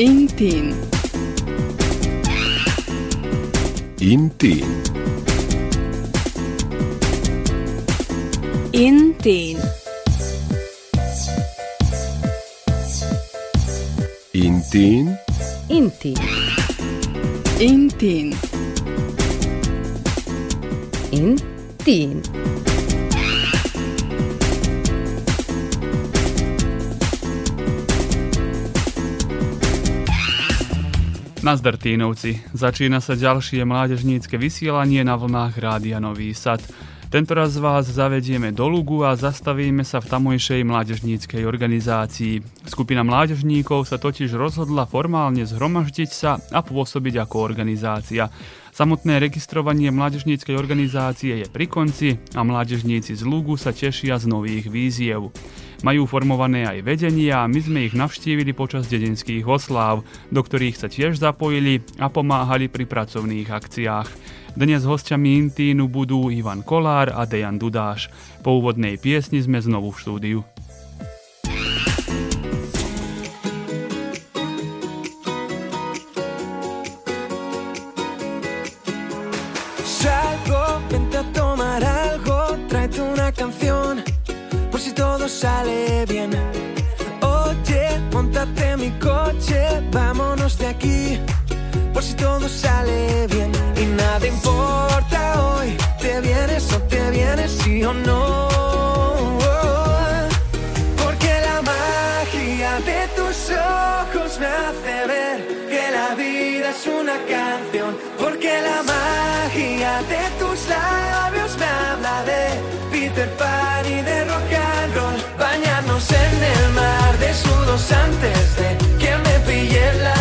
Intin. Intin. Intin. Intin. Intin. Intin. Intin. Intin. Nazdar Tínovci, začína sa ďalšie mládežnícke vysielanie na vlnách Rádia Nový Sad. Tentoraz vás zavedieme do Lugu a zastavíme sa v tamojšej mládežníckej organizácii. Skupina mládežníkov sa totiž rozhodla formálne zhromaždiť sa a pôsobiť ako organizácia. Samotné registrovanie mládežníckej organizácie je pri konci a mládežníci z Lugu sa tešia z nových víziev. Majú formované aj vedenia a my sme ich navštívili počas dedinských osláv, do ktorých sa tiež zapojili a pomáhali pri pracovných akciách. Dnes hostiami Intínu budú Ivan Kolár a Dejan Dudáš. Po úvodnej piesni sme znovu v štúdiu. Sale bien. Oye, montate mi coche, vámonos de aquí, por si todo sale bien. Y nada importa hoy, te vienes o te vienes, sí o no. Porque la magia de tus ojos me hace ver que la vida es una canción. Porque la magia de tus labios me habla de desnudos antes de que me pille la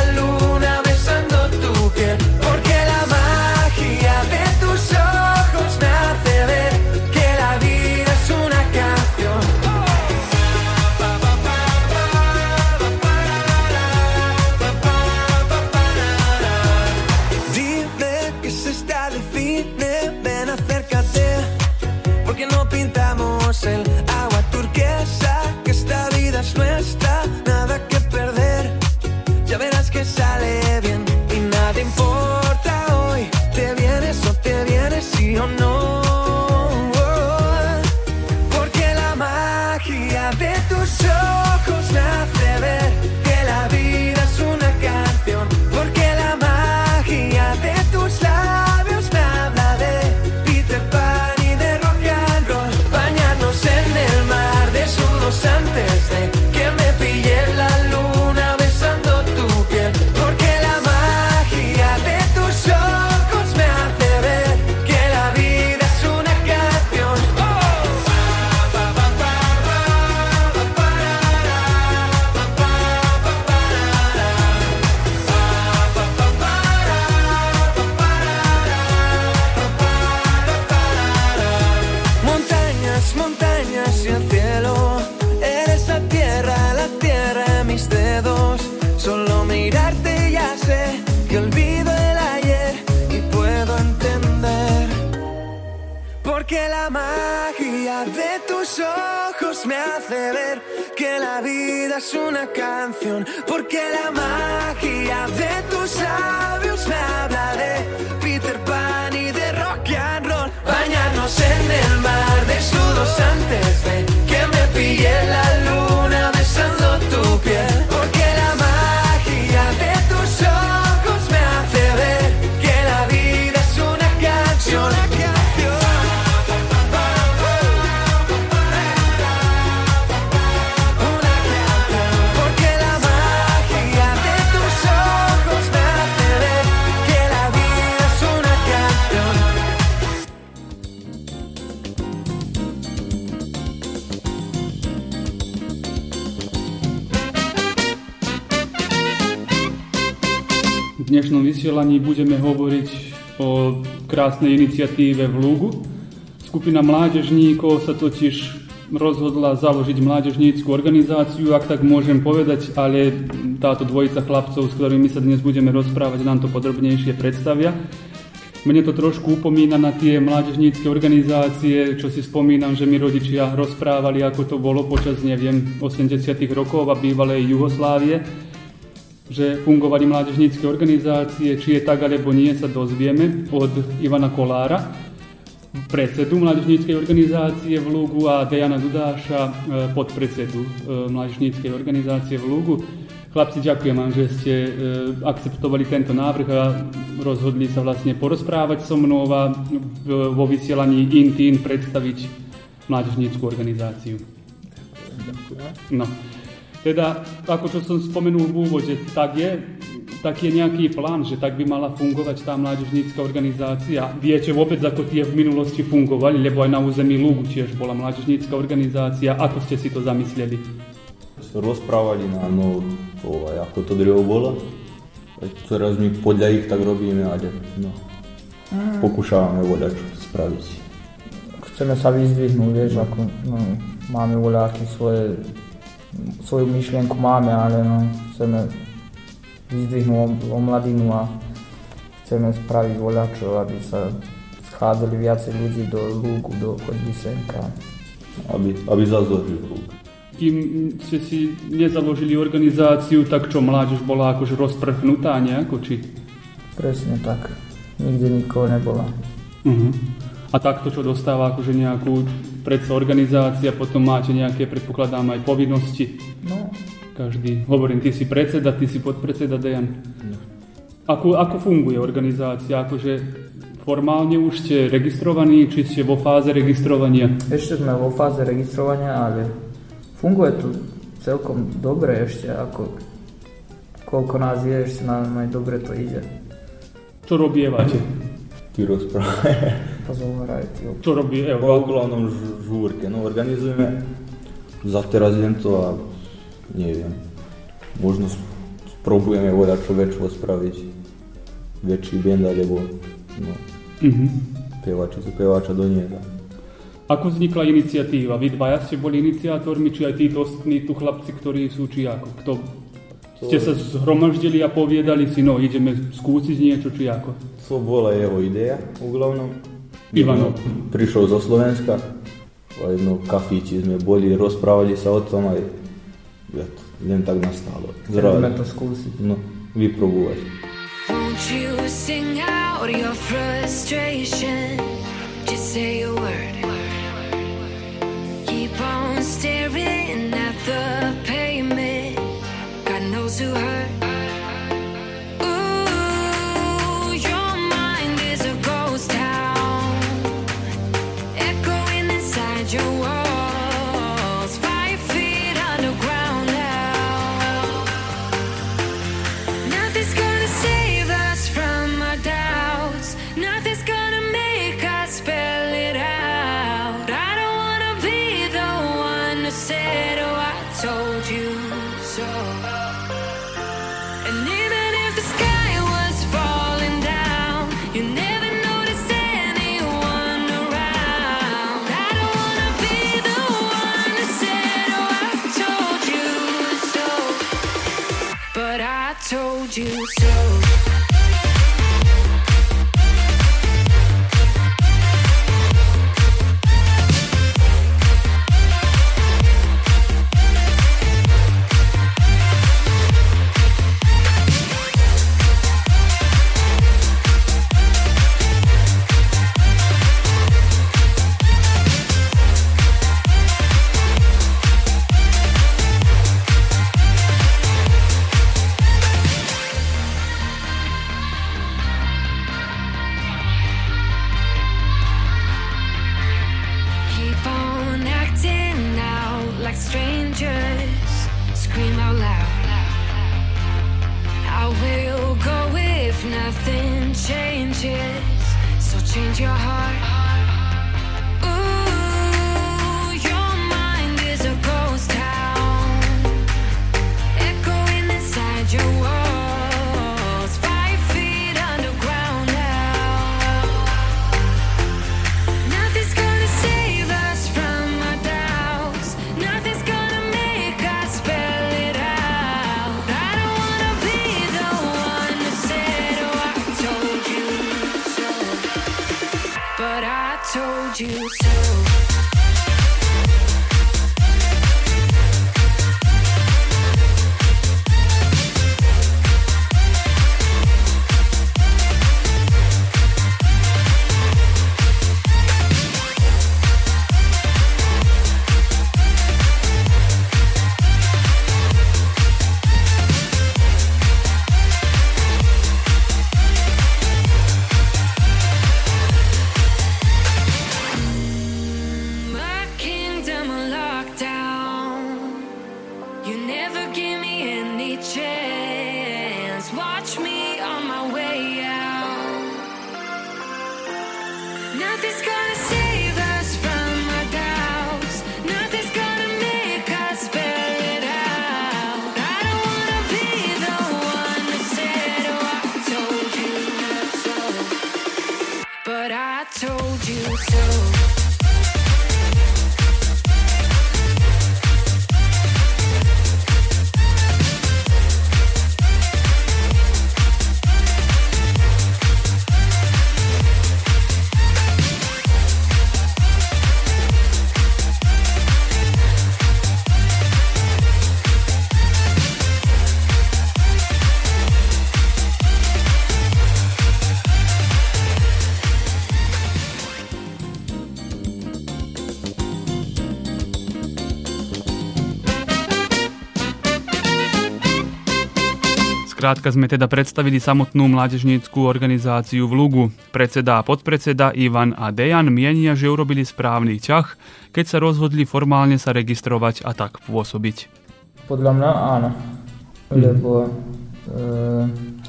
Porque la magia de tus ojos me hace ver que la vida es una canción. Porque la magia de tus labios me habla de Peter Pan y de rock and roll. Bañarnos en el mar desnudos antes de que me pille la luna dnešnom vysielaní budeme hovoriť o krásnej iniciatíve v Lugu. Skupina mládežníkov sa totiž rozhodla založiť mládežnícku organizáciu, ak tak môžem povedať, ale táto dvojica chlapcov, s ktorými sa dnes budeme rozprávať, nám to podrobnejšie predstavia. Mne to trošku upomína na tie mládežnícke organizácie, čo si spomínam, že mi rodičia rozprávali, ako to bolo počas, neviem, 80 rokov a bývalej Jugoslávie. Že fungovali mládežnícke organizácie, či je tak alebo nie, sa dozvieme od Ivana Kolára, predsedu mládežníckej organizácie v Lugu a Dejana Dudáša, e, podpredsedu e, mládežníckej organizácie v Lugu. Chlapci, ďakujem vám, že ste e, akceptovali tento návrh a rozhodli sa vlastne porozprávať so mnou a vo vysielaní Intín predstaviť mládežníckú organizáciu. No. Teda, ako čo som spomenul v úvode, tak je, tak je nejaký plán, že tak by mala fungovať tá mládežnícka organizácia. Viete vôbec, ako tie v minulosti fungovali, lebo aj na území Lugu tiež bola mládežnícka organizácia. Ako ste si to zamysleli? Rozprávali nám, no, to, ako to drevo bolo. Teraz my podľa ich tak robíme a no, pokúšavame voľať čo spraviť. Chceme sa vyzdvihnúť, vieš, ako no, máme voľaky svoje svoju myšlienku máme, ale no, chceme vyzdvihnúť o mladinu a chceme spraviť voľačo, aby sa schádzali viacej ľudí do lúku, do chodby senka. Aby, aby zazorili lúk. Kým ste si nezaložili organizáciu, tak čo, mládež bola akože rozprchnutá nejako, či? Presne tak. Nikde nikoho nebola. Uh-huh. A takto, čo dostáva akože nejakú predsa organizácia, potom máte nejaké, predpokladám, aj povinnosti. No. Každý, hovorím, ty si predseda, ty si podpredseda Dejan. No. Ako, ako funguje organizácia? Akože formálne už ste registrovaní, či ste vo fáze registrovania? Ešte sme vo fáze registrovania, ale funguje to celkom dobre ešte, ako koľko nás je, ešte nám aj dobre to ide. Čo robievate? Ty rozprávaj. Pozoraj, ty. Čo robí? Evo, Pa uglavnom no organizujeme za to a neviem, možno spróbujeme voľať čo väčšie spraviť, väčší band alebo no, uh-huh. pevači sú pevača doniesť. Ako vznikla iniciatíva? Vy dvaja ste boli iniciátormi, či aj títo ostatní tu chlapci, ktorí sú, či ako? Kto? Ste sa zhromaždili a poviedali si, no ideme skúsiť niečo, či ako? To bola jeho ideja uglavnom. Ivano. Prišiel zo Slovenska, a jedno kafíči sme boli, rozprávali sa o tom aj ja to len tak nastalo. Chceme to skúsiť. No, vyprobovať. Won't you sing out your frustration? Just say a word. Keep on staring at the. to hurt. Strangers. Scream out loud. I will go if nothing changes. So change your heart. seduce. Skrátka sme teda predstavili samotnú mládežníckú organizáciu v Lugu. Predseda a podpredseda Ivan a Dejan mienia, že urobili správny ťah, keď sa rozhodli formálne sa registrovať a tak pôsobiť. Podľa mňa áno, lebo e,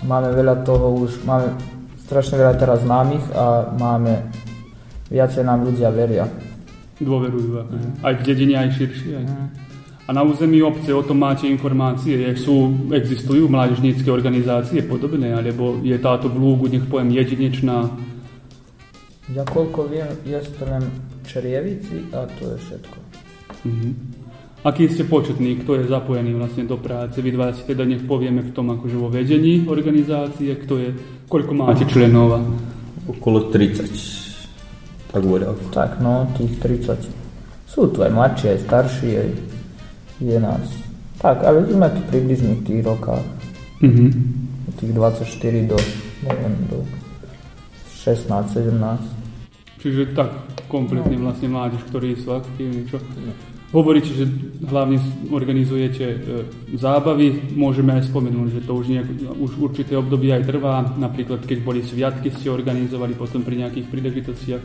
máme veľa toho už, máme strašne veľa teraz známych a máme, viacej nám ľudia veria. Dôverujú. Aj v dedine, aj širšie. Aj. A na území obce o tom máte informácie? Je, sú, existujú mládežnícke organizácie podobné, alebo je táto v Lúgu, nech poviem, jedinečná? Ja koľko viem, je to len Čerievici a to je všetko. Mhm. Aký ste početní, kto je zapojený vlastne do práce? Vy dva si teda nech povieme v tom akože vo vedení organizácie, kto je, koľko máte členov? Okolo 30. Tak voľa. Tak no, tých 30. Sú tu aj mladší, aj starší, aj je nás. Tak, ale sme tu približne v tých rokách. Mhm. Od tých 24 do, neviem, do 16, 17. Čiže tak kompletne vlastne mládež, ktorí sú aktívni. Čo? Hovoríte, že hlavne organizujete e, zábavy, môžeme aj spomenúť, že to už, nejak, už určité obdobie aj trvá, napríklad keď boli sviatky, ste organizovali potom pri nejakých príležitostiach.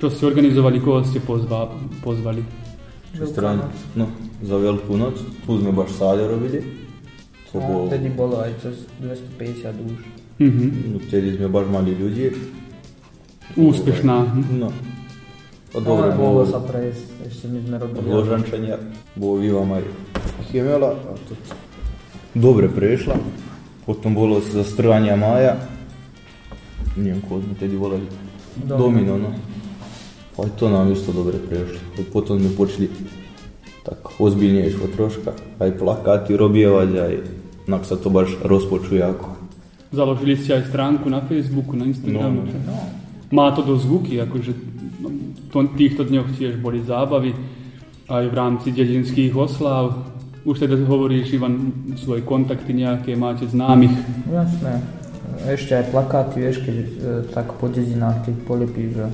Čo ste organizovali, koho ste pozva, pozvali? čez stran, no, za veliko noč, tu smo baš sadje robili. To ja, bo... Tudi bilo je čez 250 duš. Uh -huh. No, tudi smo baš mali ljudi. Uspešna. No. Dobro, ja, bo sa pres, še mi smo robili. Odloženčanje bo Viva Marija. Je imela tudi dobre prešla, potem bilo zastranje Maja. Nijem, ko smo tudi volali. Domino, no. No. Aj to nám isto dobre prešlo. A potom sme počeli tak ozbiljnejšo troška. Aj plakáty robievať, aj nak sa to baš rozpočuje ako. Založili ste aj stránku na Facebooku, na Instagramu. No, No, Má to dosť zvuky, akože to, týchto dňoch tiež boli zábavy aj v rámci dedinských oslav. Už teda hovoríš, Ivan, aj kontakty nejaké, máte známych. Jasné. Ešte aj plakáty, vieš, keď e, tak po dedinách, keď polepíš, že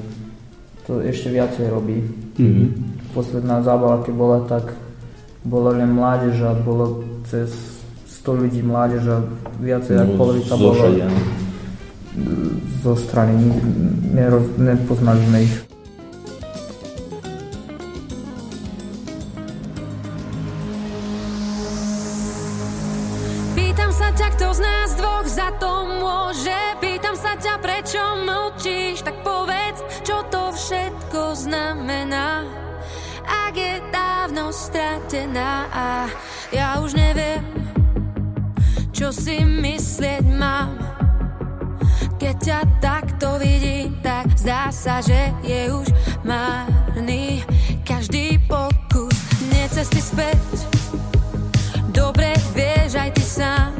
to ešte viacej robí. Mhm. Posledná zábava, keď bola tak, bola len mládež a bolo cez 100 ľudí mládež a viacej ako polovica bolo no. zo strany, neroz, nepoznali sme ich. Pýtam sa ťa, kto z nás dvoch za to môže Pýtam sa ťa, prečo mlčíš znamená Ak je dávno stratená. A ja už neviem Čo si myslieť mám. Keď ťa takto vidím Tak zdá sa, že je už márny Každý pokus Nie cesty späť. Dobre vieš aj ty sám.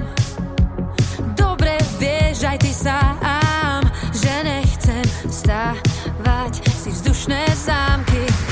Dobre vieš aj ty sám nechcem stávať si vzdušné zámky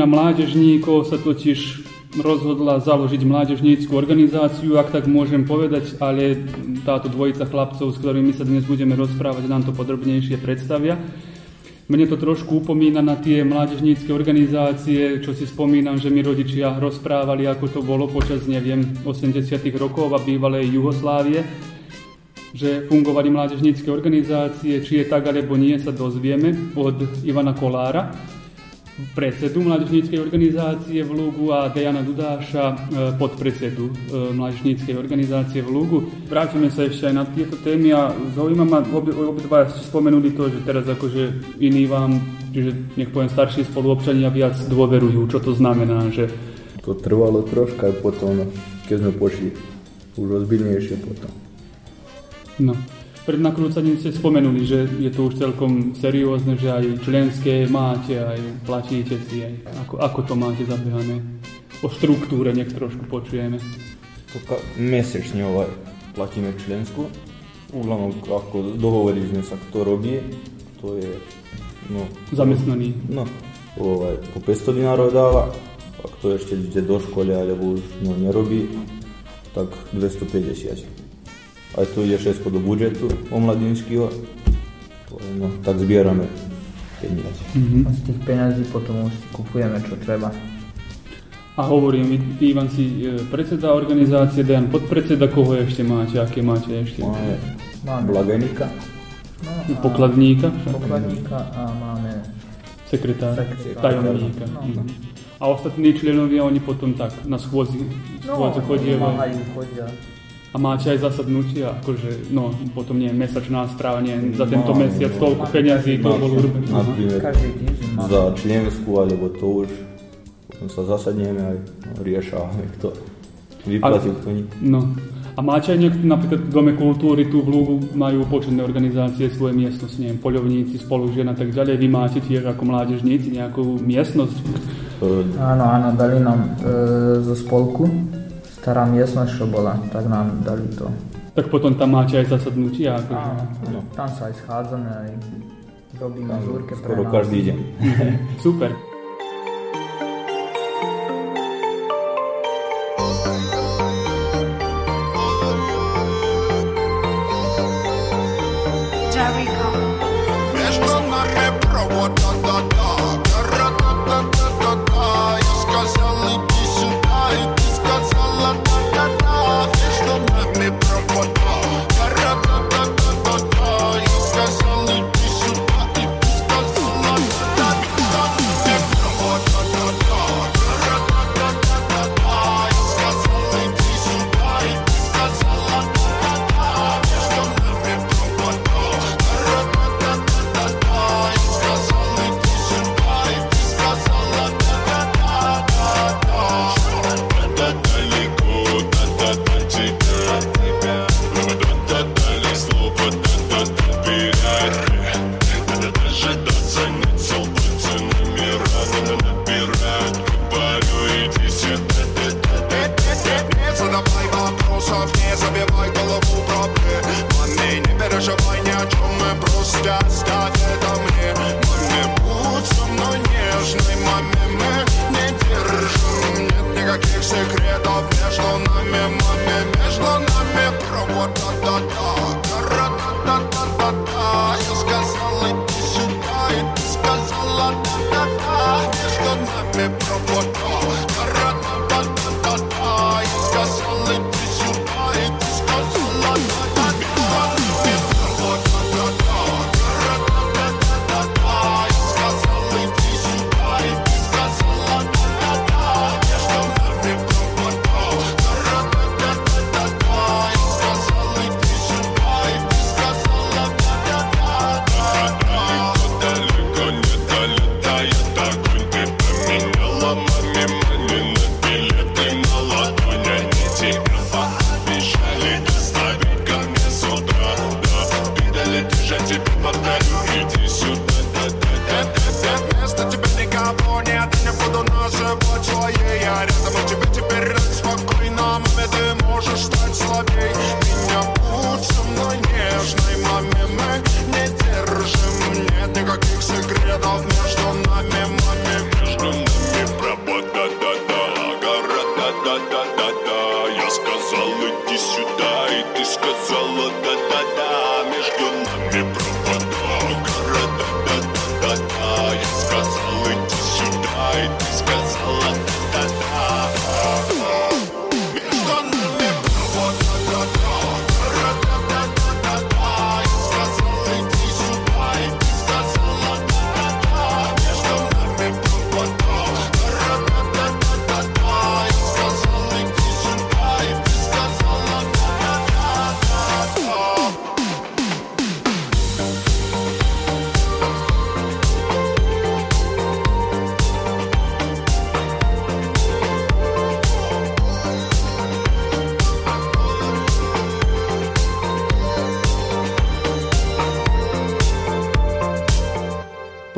Skupina mládežníkov sa totiž rozhodla založiť mládežníckú organizáciu, ak tak môžem povedať, ale táto dvojica chlapcov, s ktorými sa dnes budeme rozprávať, nám to podrobnejšie predstavia. Mne to trošku upomína na tie mládežnícke organizácie, čo si spomínam, že mi rodičia rozprávali, ako to bolo počas, neviem, 80 rokov a bývalej Jugoslávie, že fungovali mládežnícke organizácie, či je tak alebo nie, sa dozvieme od Ivana Kolára, predsedu mládežníckej organizácie v Lugu a Dejana Dudáša, e, podpredsedu e, mládežníckej organizácie v Lugu. Vrátime sa ešte aj na tieto témy a zaujíma ma, obi, obidva ste spomenuli to, že teraz akože iní vám, čiže nech poviem starší spoluobčania viac dôverujú, čo to znamená, že To trvalo troška potom, keď sme pošli už ozbiljnejšie potom. no. Pred nakrúcaním ste spomenuli, že je to už celkom seriózne, že aj členské máte, aj platíte si, aj ako, ako to máte zabehané. O štruktúre nech trošku počujeme. To ka- mesečne ovaj, platíme člensku. Uglavnom, ako dogovorili sme sa, kto robí, to je, no, Zamestnaný. no, ovaj, po 500 dinárov dáva, a kto ešte ide do školy alebo už no, nerobí, tak 250. Aj tu ide všetko do budžetu omladinského, no, tak zbierame peniaze. Mhm. A z tých peňazí potom už si kupujeme, čo treba. A hovorím, Ivan si e, predseda organizácie, Dejan podpredseda, koho ešte máte, aké máte ešte? Máme Máme blagajníka, no, a Pokladníka, však? pokladníka a máme sekretár, Sekretár. tajomníka. No. Mhm. A ostatní členovia, oni potom tak na schôdzi, schôdze chodia. pomáhajú, chodia. A máte aj zasadnutia, akože, no, potom nie, mesačná správa, nie, za tento No, mesiac no, toľko peňazí, to bolo urobené. Napríklad za člensku, alebo to už potom sa zasadneme aj riešame, kto vyplatil, kto nie. No. A máte aj niekto, napríklad v Dome kultúry tu v Lúgu majú početné organizácie svoje miestnosti, neviem, poľovníci, spolužien a tak ďalej. Vy máte tiež ako mládežníci nejakú miestnosť? E, Áno, áno, dali nám e, zo spolku, stará miestnosť, čo bola, tak nám dali to. Tak potom tam máte aj zasadnutia? Akože... Tam sa aj schádzame, aj robíme žúrke pre nás. každý deň. Super. Jericho. There's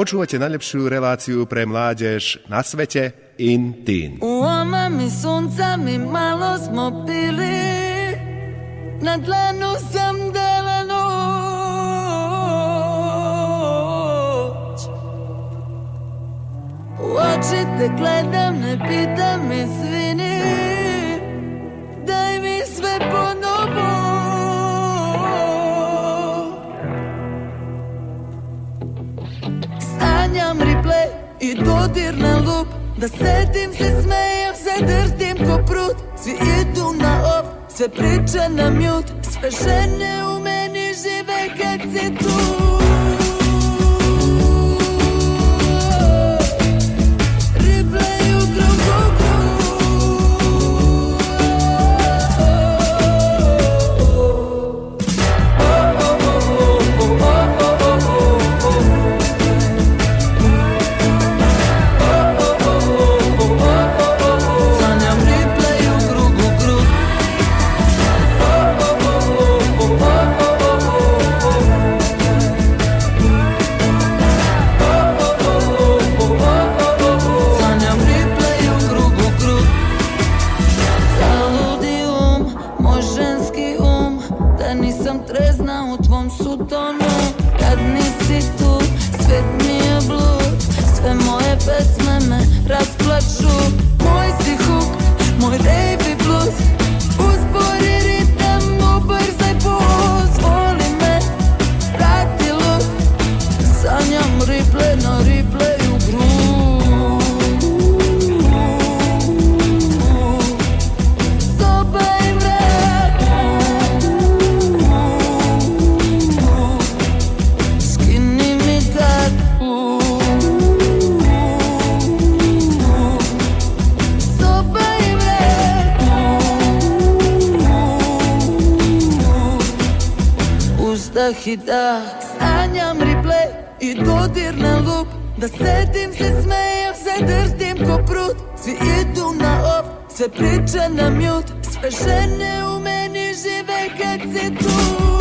Počúvate najlepšiu reláciu pre mládež na svete in teen. Uomami suncami malo smo na dlani подирна луп Да седим се смея, задъртим копрут Свието на оп, се прича на мют. Свеше неумени, живе как си тук. ti da Sanjam replay i dodir na lup Da sedim se smejem, se drdim ko prut. Svi idu na op, sve priča na mute Sve žene u meni žive kad si tu.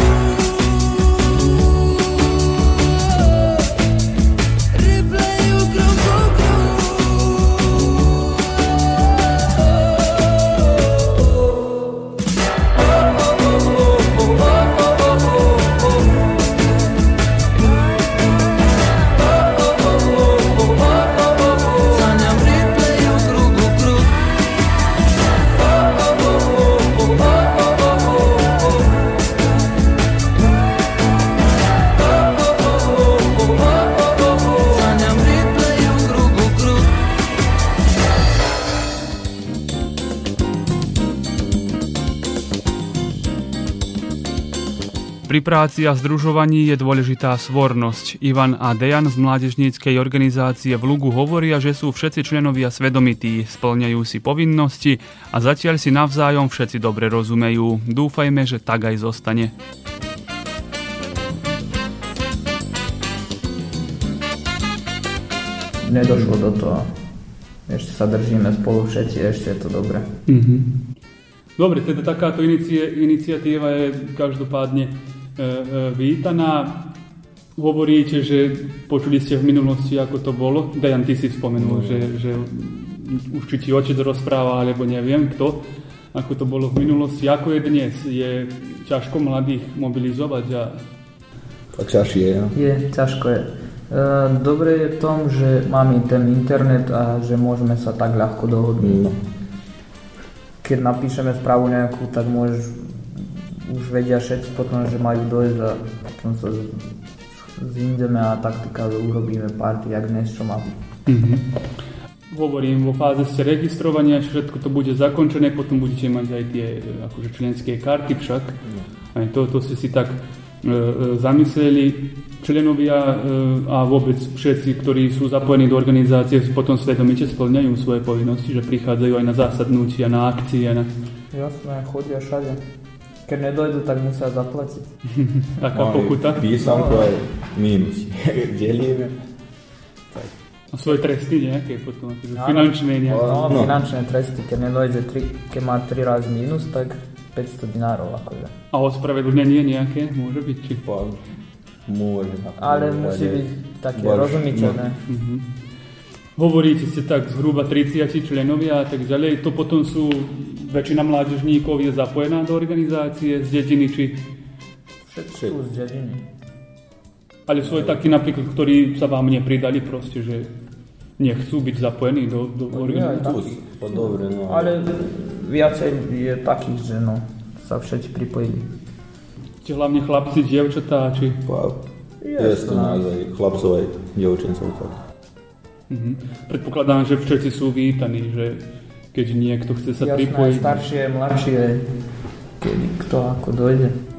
Pri práci a združovaní je dôležitá svornosť. Ivan a Dejan z mládežníckej organizácie v Lugu hovoria, že sú všetci členovia svedomití, splňajú si povinnosti a zatiaľ si navzájom všetci dobre rozumejú. Dúfajme, že tak aj zostane. Nedošlo do toho. Ešte sa držíme spolu všetci, ešte je to dobré. Mhm. Dobre, teda takáto inicie, iniciatíva je každopádne vítaná. Hovoríte, že počuli ste v minulosti, ako to bolo. Dejan, ty si spomenul, že, že už či ti otec rozpráva, alebo neviem kto, ako to bolo v minulosti. Ako je dnes? Je ťažko mladých mobilizovať a Tak ťažšie je. no. Je, ťažko je. E, Dobre je v tom, že máme ten internet a že môžeme sa tak ľahko dohodnúť. No. Keď napíšeme správu nejakú, tak môžeš, už vedia všetci potom, že majú dojsť a potom sa z- zídeme a taktika urobíme party, jak dnes čo má byť. Mhm. Hovorím, vo fáze ste registrovania, všetko to bude zakončené, potom budete mať aj tie e, akože členské karty však. Aj to, to ste si tak e, e, zamysleli. Členovia e, a vôbec všetci, ktorí sú zapojení do organizácie, potom svedomite splňajú svoje povinnosti, že prichádzajú aj na zasadnutia, na akcie, na Jasné, chodia všade. Keď nedojdu, tak musia zaplatiť. taká Máme pokuta. Písamku aj mínus. Delíme. A svoje tresty nejaké potom, Áno. finančné nejaké. No, No. finančné tresty, keď nedojde, tri, keď má 3 razy minus, tak 500 dinárov akože. A ospravedlnenie nejaké môže byť, či... Pa, môže. Ale musí byť také Baš- rozumiteľné. Mhm. Hovoríte ste tak zhruba 30 členovia a tak ďalej. To potom sú, väčšina mládežníkov je zapojená do organizácie z dediny, či... Všetci sú z dediny. Ale sú aj takí napríklad, ktorí sa vám nepridali proste, že nechcú byť zapojení do, do organizácie. Pa dobre, no. Ale viacej je takých, že no, sa všetci pripojili. Ste hlavne chlapci, dievčatá, či... Pa, Je je to to nás aj chlapcov, aj dievčincov. Tak. Mhm. Predpokladám, že všetci sú vítaní, že keď niekto chce sa Jasné, pripojiť... staršie, mladšie, kedy kto ako dojde.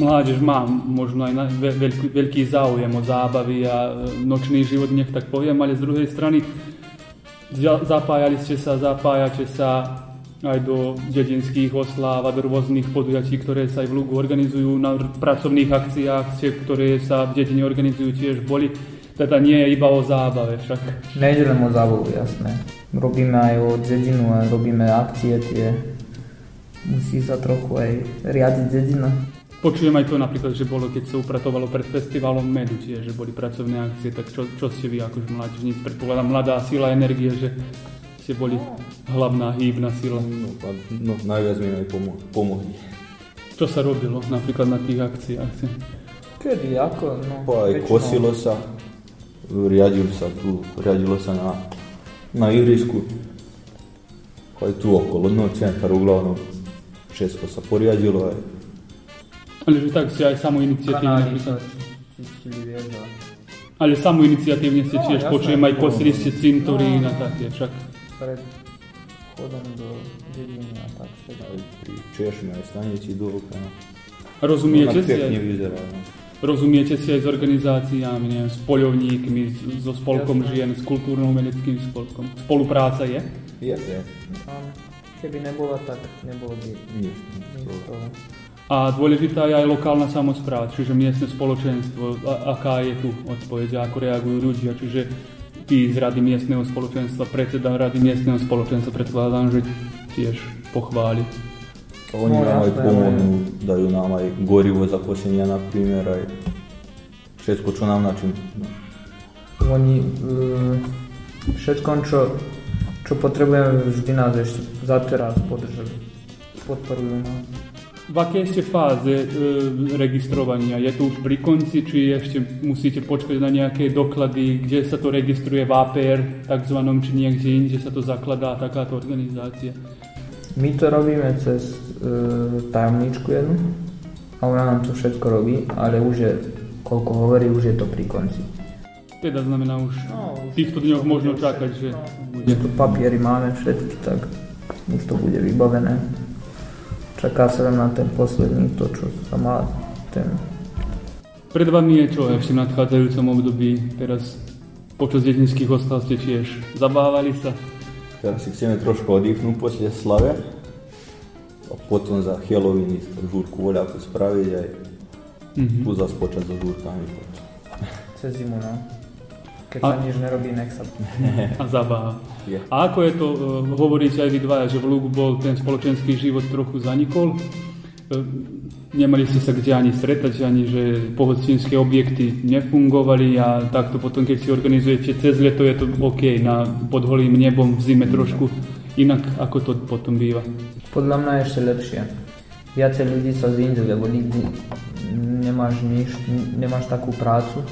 Mládež má možno aj veľký, veľký záujem o zábavy a e, nočný život, nech tak poviem, ale z druhej strany zapájali ste sa, zapájate sa aj do dedinských osláv a do rôznych podujatí, ktoré sa aj v Lugu organizujú, na pracovných akciách, ktoré sa v dedine organizujú tiež boli. Teda nie je iba o zábave však. Nejde len o zábavu, jasné. Robíme aj o dedinu a robíme akcie tie. Musí sa trochu aj riadiť dedina. Počujem aj to napríklad, že bolo, keď sa upratovalo pred festivalom Medu tiež, že boli pracovné akcie, tak čo, čo ste vy akože mládežníci? Predpokladám mladá sila energie, že ste boli hlavná hýbna sila. No, a, no najviac mi aj pomo- pomohli. Čo sa robilo napríklad na tých akciách? Kedy, ako? No, Po aj väčšinou- kosilo sa, riadil sa tu, riadilo sa na, na ihrisku. Aj tu okolo, no centar uglavnom všetko sa poriadilo aj Ale že tak ste aj samoiniciatívne. Kanály sa napríklad. čistili, vieš, a Ale samoiniciatívne ste No, tiež, jasné. počujem aj kosili ste cintorín a No. také, však pred chodom do dediny a tak všetko. aj pri Češme, aj stanici do okna. rozumiete No, si pekne aj, vyzerá. No. rozumiete si aj s organizáciami, neviem, s poľovníkmi, so spolkom Jasné. žien, s kultúrno-umeleckým spolkom. Spolupráca je? Je, je. Keby nebola, tak nebolo by nič z toho. A dôležitá je aj lokálna samozpráva, čiže miestne spoločenstvo, a, aká je tu odpoveď, ako reagujú ľudia, čiže tí z rady miestneho spoločenstva, predseda rady miestneho spoločenstva, predpokladám, že tiež pochváli. Oni No, nám aj pomohnu, dajú nám aj gorivo za kosenia na primjer, aj všetko, čo nám na čím. No. Oni uh, všetkom, čo, čo potrebujeme, vždy nás ešte za teraz podržali. Podporujú nás. V akej ste fáze e, registrovania? Je to už pri konci, či ešte musíte počkať na nejaké doklady, kde sa to registruje v APR, takzvanom, či niekde inde sa to zakladá takáto organizácia? My to robíme cez uh, tajomničku jednu a ona nám to všetko robí, ale už je, koľko hovorí, už je to pri konci. Teda znamená už No, v týchto dňoch možno čakať, že Bude tu papiery máme všetky, tak už to bude vybavené. Čaká sa len na ten posledný, to čo sa má, ten Pred vami je čo ešte v nadchádzajúcom období? Teraz počas dedinských oslav ste tiež zabávali sa? Teraz si chceme trošku oddychnúť posle slave a potom za Halloween ísť žúrku voľakú spraviť aj Mhm. tu so žúrkami. potom. cez zimu, no. Keď A- sa nič nerobí, nech sa... A zabáva. Je. A ako je to, e, hovoríte aj vy dvaja, že v Lugu bol ten spoločenský život trochu zanikol? E, Nemali ste sa kde ani stretať, ani že pohostinské objekty nefungovali a takto potom, keď si organizujete cez leto, je to OK, na, pod holým nebom v zime trošku inak, ako to potom býva. Podľa mňa je ešte lepšie. Viacej ľudí sa zinde, lebo nikdy nemáš nič, nemáš takú prácu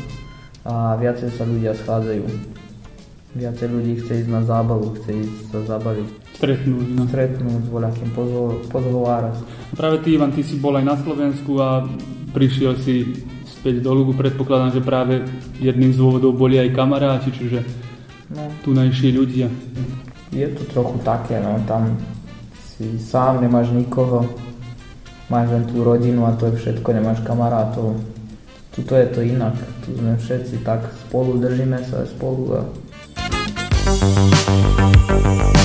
a viacej sa ľudia schádzajú. Viacej ľudí chce ísť na zábavu, chce ísť sa zabaviť, Stretnúť. No. stretnúť s voľakým, pozho- pozhovárať. Práve ty, Ivan, ty si bol aj na Slovensku a prišiel si späť do Lugu. Predpokladám, že práve jedným z dôvodov boli aj kamaráti, čiže No, tunajší ľudia. je to trochu také, no, tam si sám, nemáš nikoho, máš len tú rodinu a to je všetko, nemáš kamarátov. Tuto je to inak, tu sme všetci tak spolu, držíme sa spolu a Grickam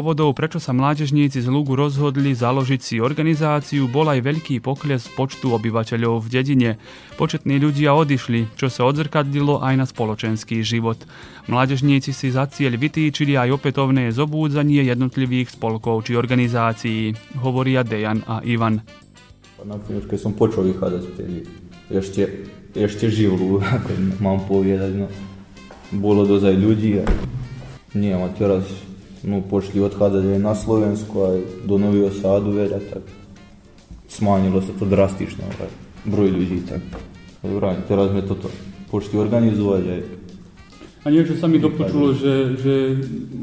dôvodov, prečo sa mládežníci z Lugu rozhodli založiť si organizáciu, bol aj veľký pokles počtu obyvateľov v dedine. Početní ľudia odišli, čo sa odzrkadlilo aj na spoločenský život. Mládežníci si za cieľ vytýčili aj opätovné zobúdzanie jednotlivých spolkov či organizácií, hovoria Dejan a Ivan. Napríklad, keď som počul vychádzať vtedy, ešte, ešte živú, ako mám povedať, no. Bolo dosť aj ľudí nie, a teraz no, pošli odchádzať aj na Slovensku, aj do Nového Sádu veľa, tak smánilo sa to drastično, aj broj ľudí, tak vrajím, teraz sme toto pošli organizovať aj A niečo sa mi dopočulo, že, že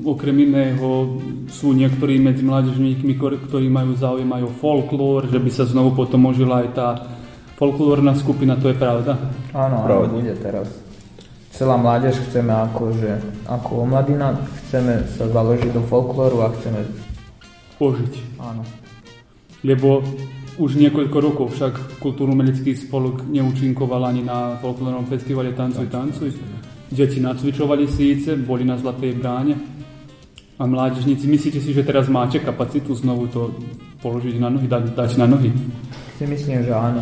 okrem iného sú niektorí medzi mládežníkmi, ktorí majú záujem aj o folklór, že by sa znovu potom možila aj tá folklórna skupina, to je pravda? Áno, áno, Pravda. bude teraz. Celá mládež chceme akože, ako omladina, chceme sa založiť do folklóru a chceme, Požiť. áno. Lebo už niekoľko rokov však kultúrno-umelecký spolok neúčinkoval ani na folklórnom festivale Tancuj, tancuj. Deti nacvičovali síce, boli na Zlatej bráne. A mládežníci, myslíte si, že teraz máte kapacitu znovu to položiť na nohy, dať, dať na nohy? Si myslím, že áno.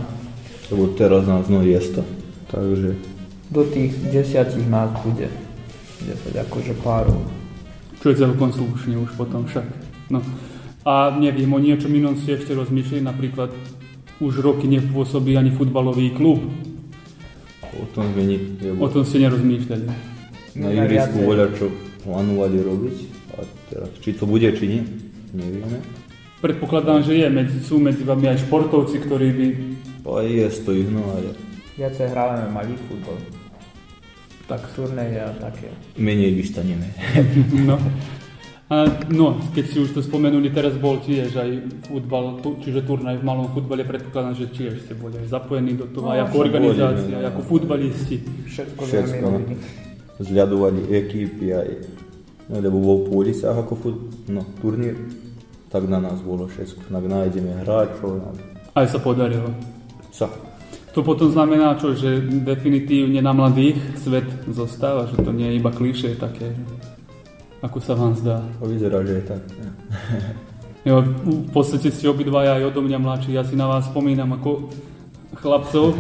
lebo teraz nás no je to. Takže Do tých desiatich nás bude 10 akože párov. Čo je celkom slušne už potom však. No. A neviem, o niečom inom ste ešte rozmýšľali, napríklad už roky nepôsobí ani futbalový klub. o tom sme ni, O tom ste nerozmýšľali. na Jurisku viacej. voľa čo plánovali robiť a teraz či to bude, či nie, nevieme. Predpokladám, že je medzi, sú medzi vami aj športovci, ktorí by... A je to ich, no ale Viacej hrávame malý futbol. Tak. Turneje a také. menej vystaneme. No. A, no, keď si už to spomenuli, teraz bol tiež aj futbal, tu, čiže turnaj v malom futbale, predpokladám, že tiež ste boli aj zapojení do toho, No, aj ako organizácia, boli, aj no. ako futbalisti. Všetko, Všetko, no. Zľadovali ekipy aj, no lebo vo Polisách ako fut, no, turnír, tak na nás bolo všetko. Tak nájdeme hráčov, Aj sa podarilo. sa. To potom znamená čo, že definitívne na mladých svet zostáva, že to nie je iba klišé také, ako sa vám zdá. To vyzerá, že je tak. Jo, v podstate ste obidvaja aj odo mňa mladší, ja si na vás spomínam ako chlapcov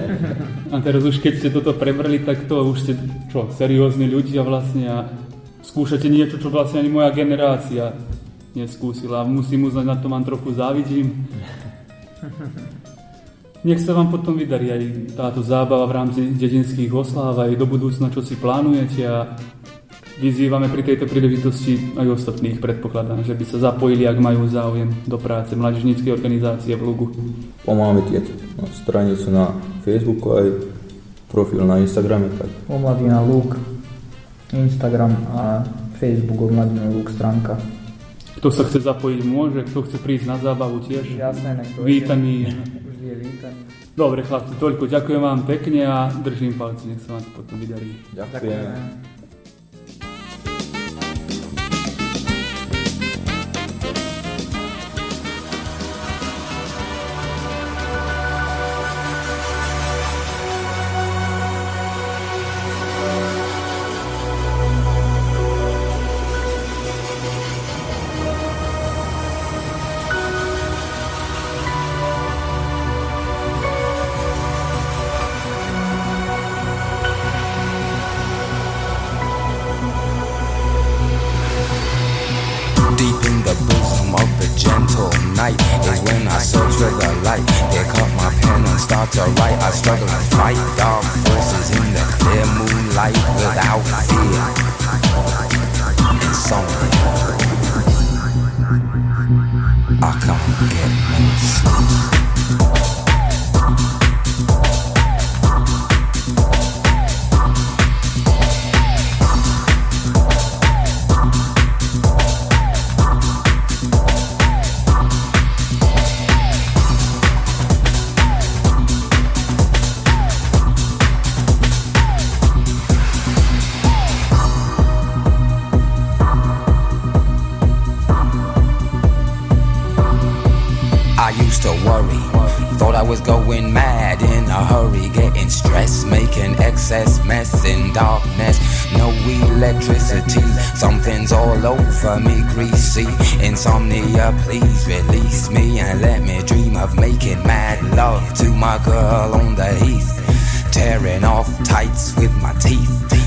a teraz už keď ste toto prebrali, tak to už ste čo, seriózni ľudia vlastne a skúšate niečo, čo vlastne ani moja generácia neskúsila. Musím uznať, na to vám trochu závidím. Nech sa vám potom vydarí aj táto zábava v rámci dedinských osláv aj do budúcna, čo si plánujete a vyzývame pri tejto príležitosti aj ostatných, predpokladám, že by sa zapojili, ak majú záujem do práce mládežníckej organizácie v Lugu. A máme tieto no, stranicu na Facebooku aj profil na Instagrame, tak Omladina Luk, Instagram a Facebook Omladina Luk stránka. Kto sa chce zapojiť, môže, kto chce prísť na zábavu tiež. Jasné, nech to Vítaný. Je. Dobre, chlapci, toľko. Ďakujem vám pekne a držím palci, nech sa vám to potom vydarí. ďakujem. Deep I was going mad in a hurry, getting stressed, making excess mess in darkness. No electricity, something's all over me, greasy. Insomnia, please release me and let me dream of making mad love to my girl on the heath. Tearing off tights with my teeth,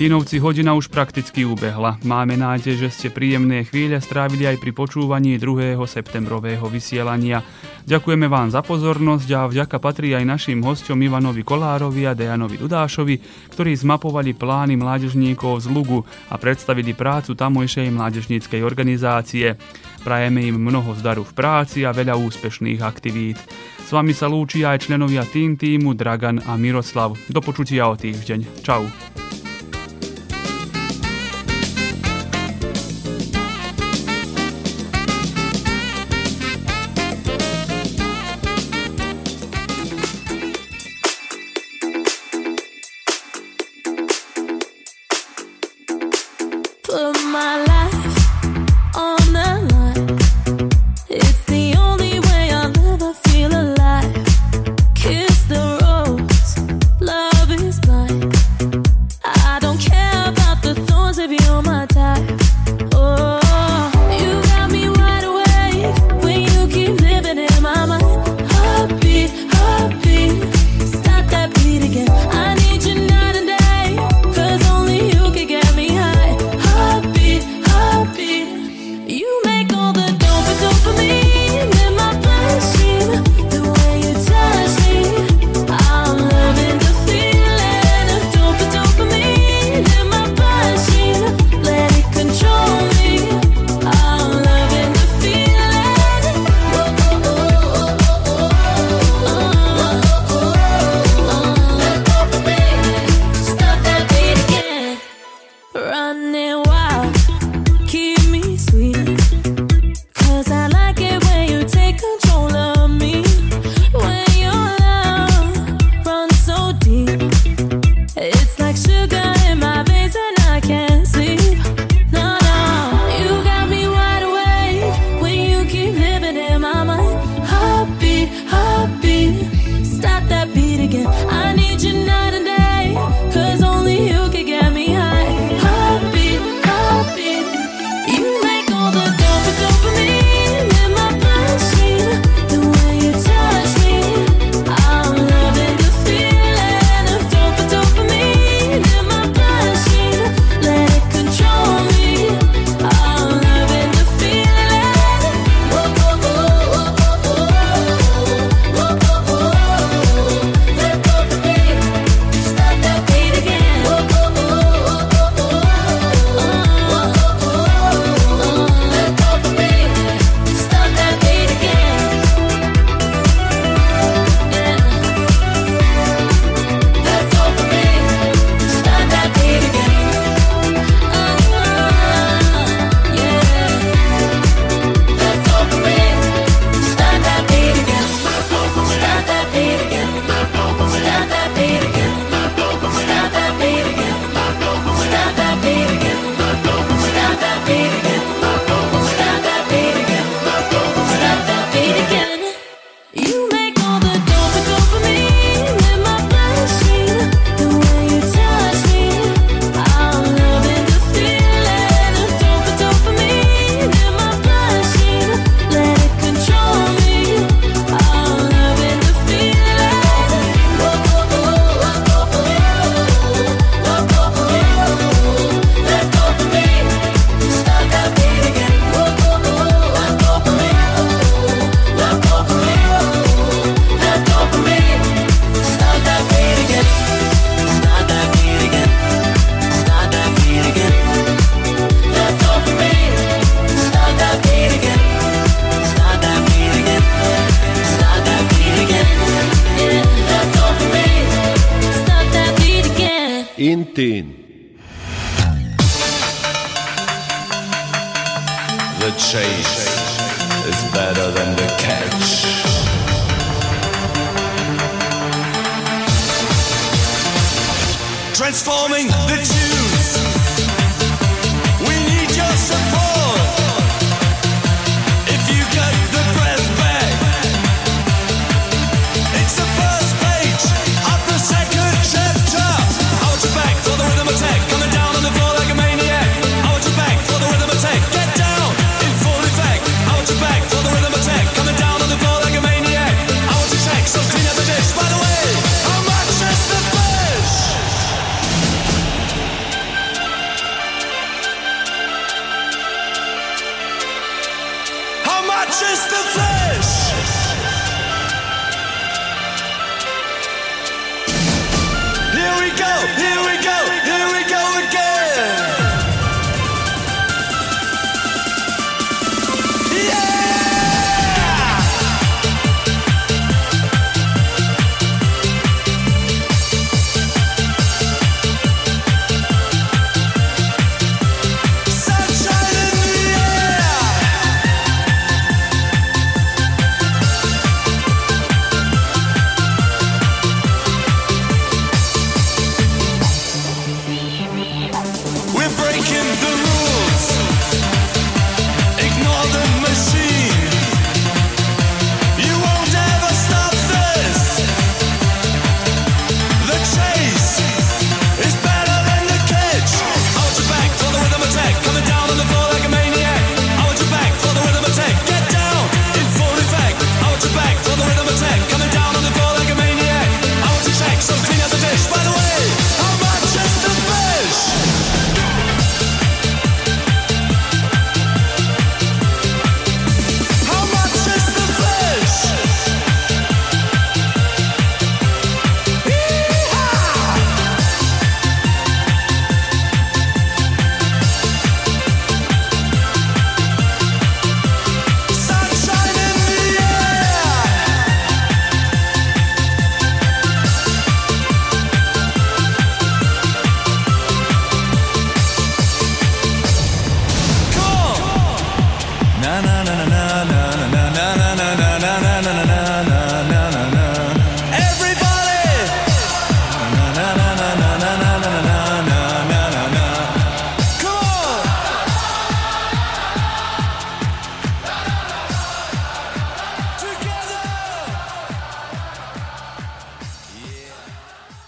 Tínovci hodina už prakticky ubehla. Máme nádej, že ste príjemné chvíle strávili aj pri počúvaní 2. septembrového vysielania. Ďakujeme vám za pozornosť a vďaka patrí aj našim hostom Ivanovi Kolárovi a Dejanovi Dudášovi, ktorí zmapovali plány mládežníkov z Lugu a predstavili prácu tamojšej mládežníckej organizácie. Prajeme im mnoho zdaru v práci a veľa úspešných aktivít. S vami sa lúčia aj členovia tým týmu Dragan a Miroslav. Do počutia o týždeň. Čau.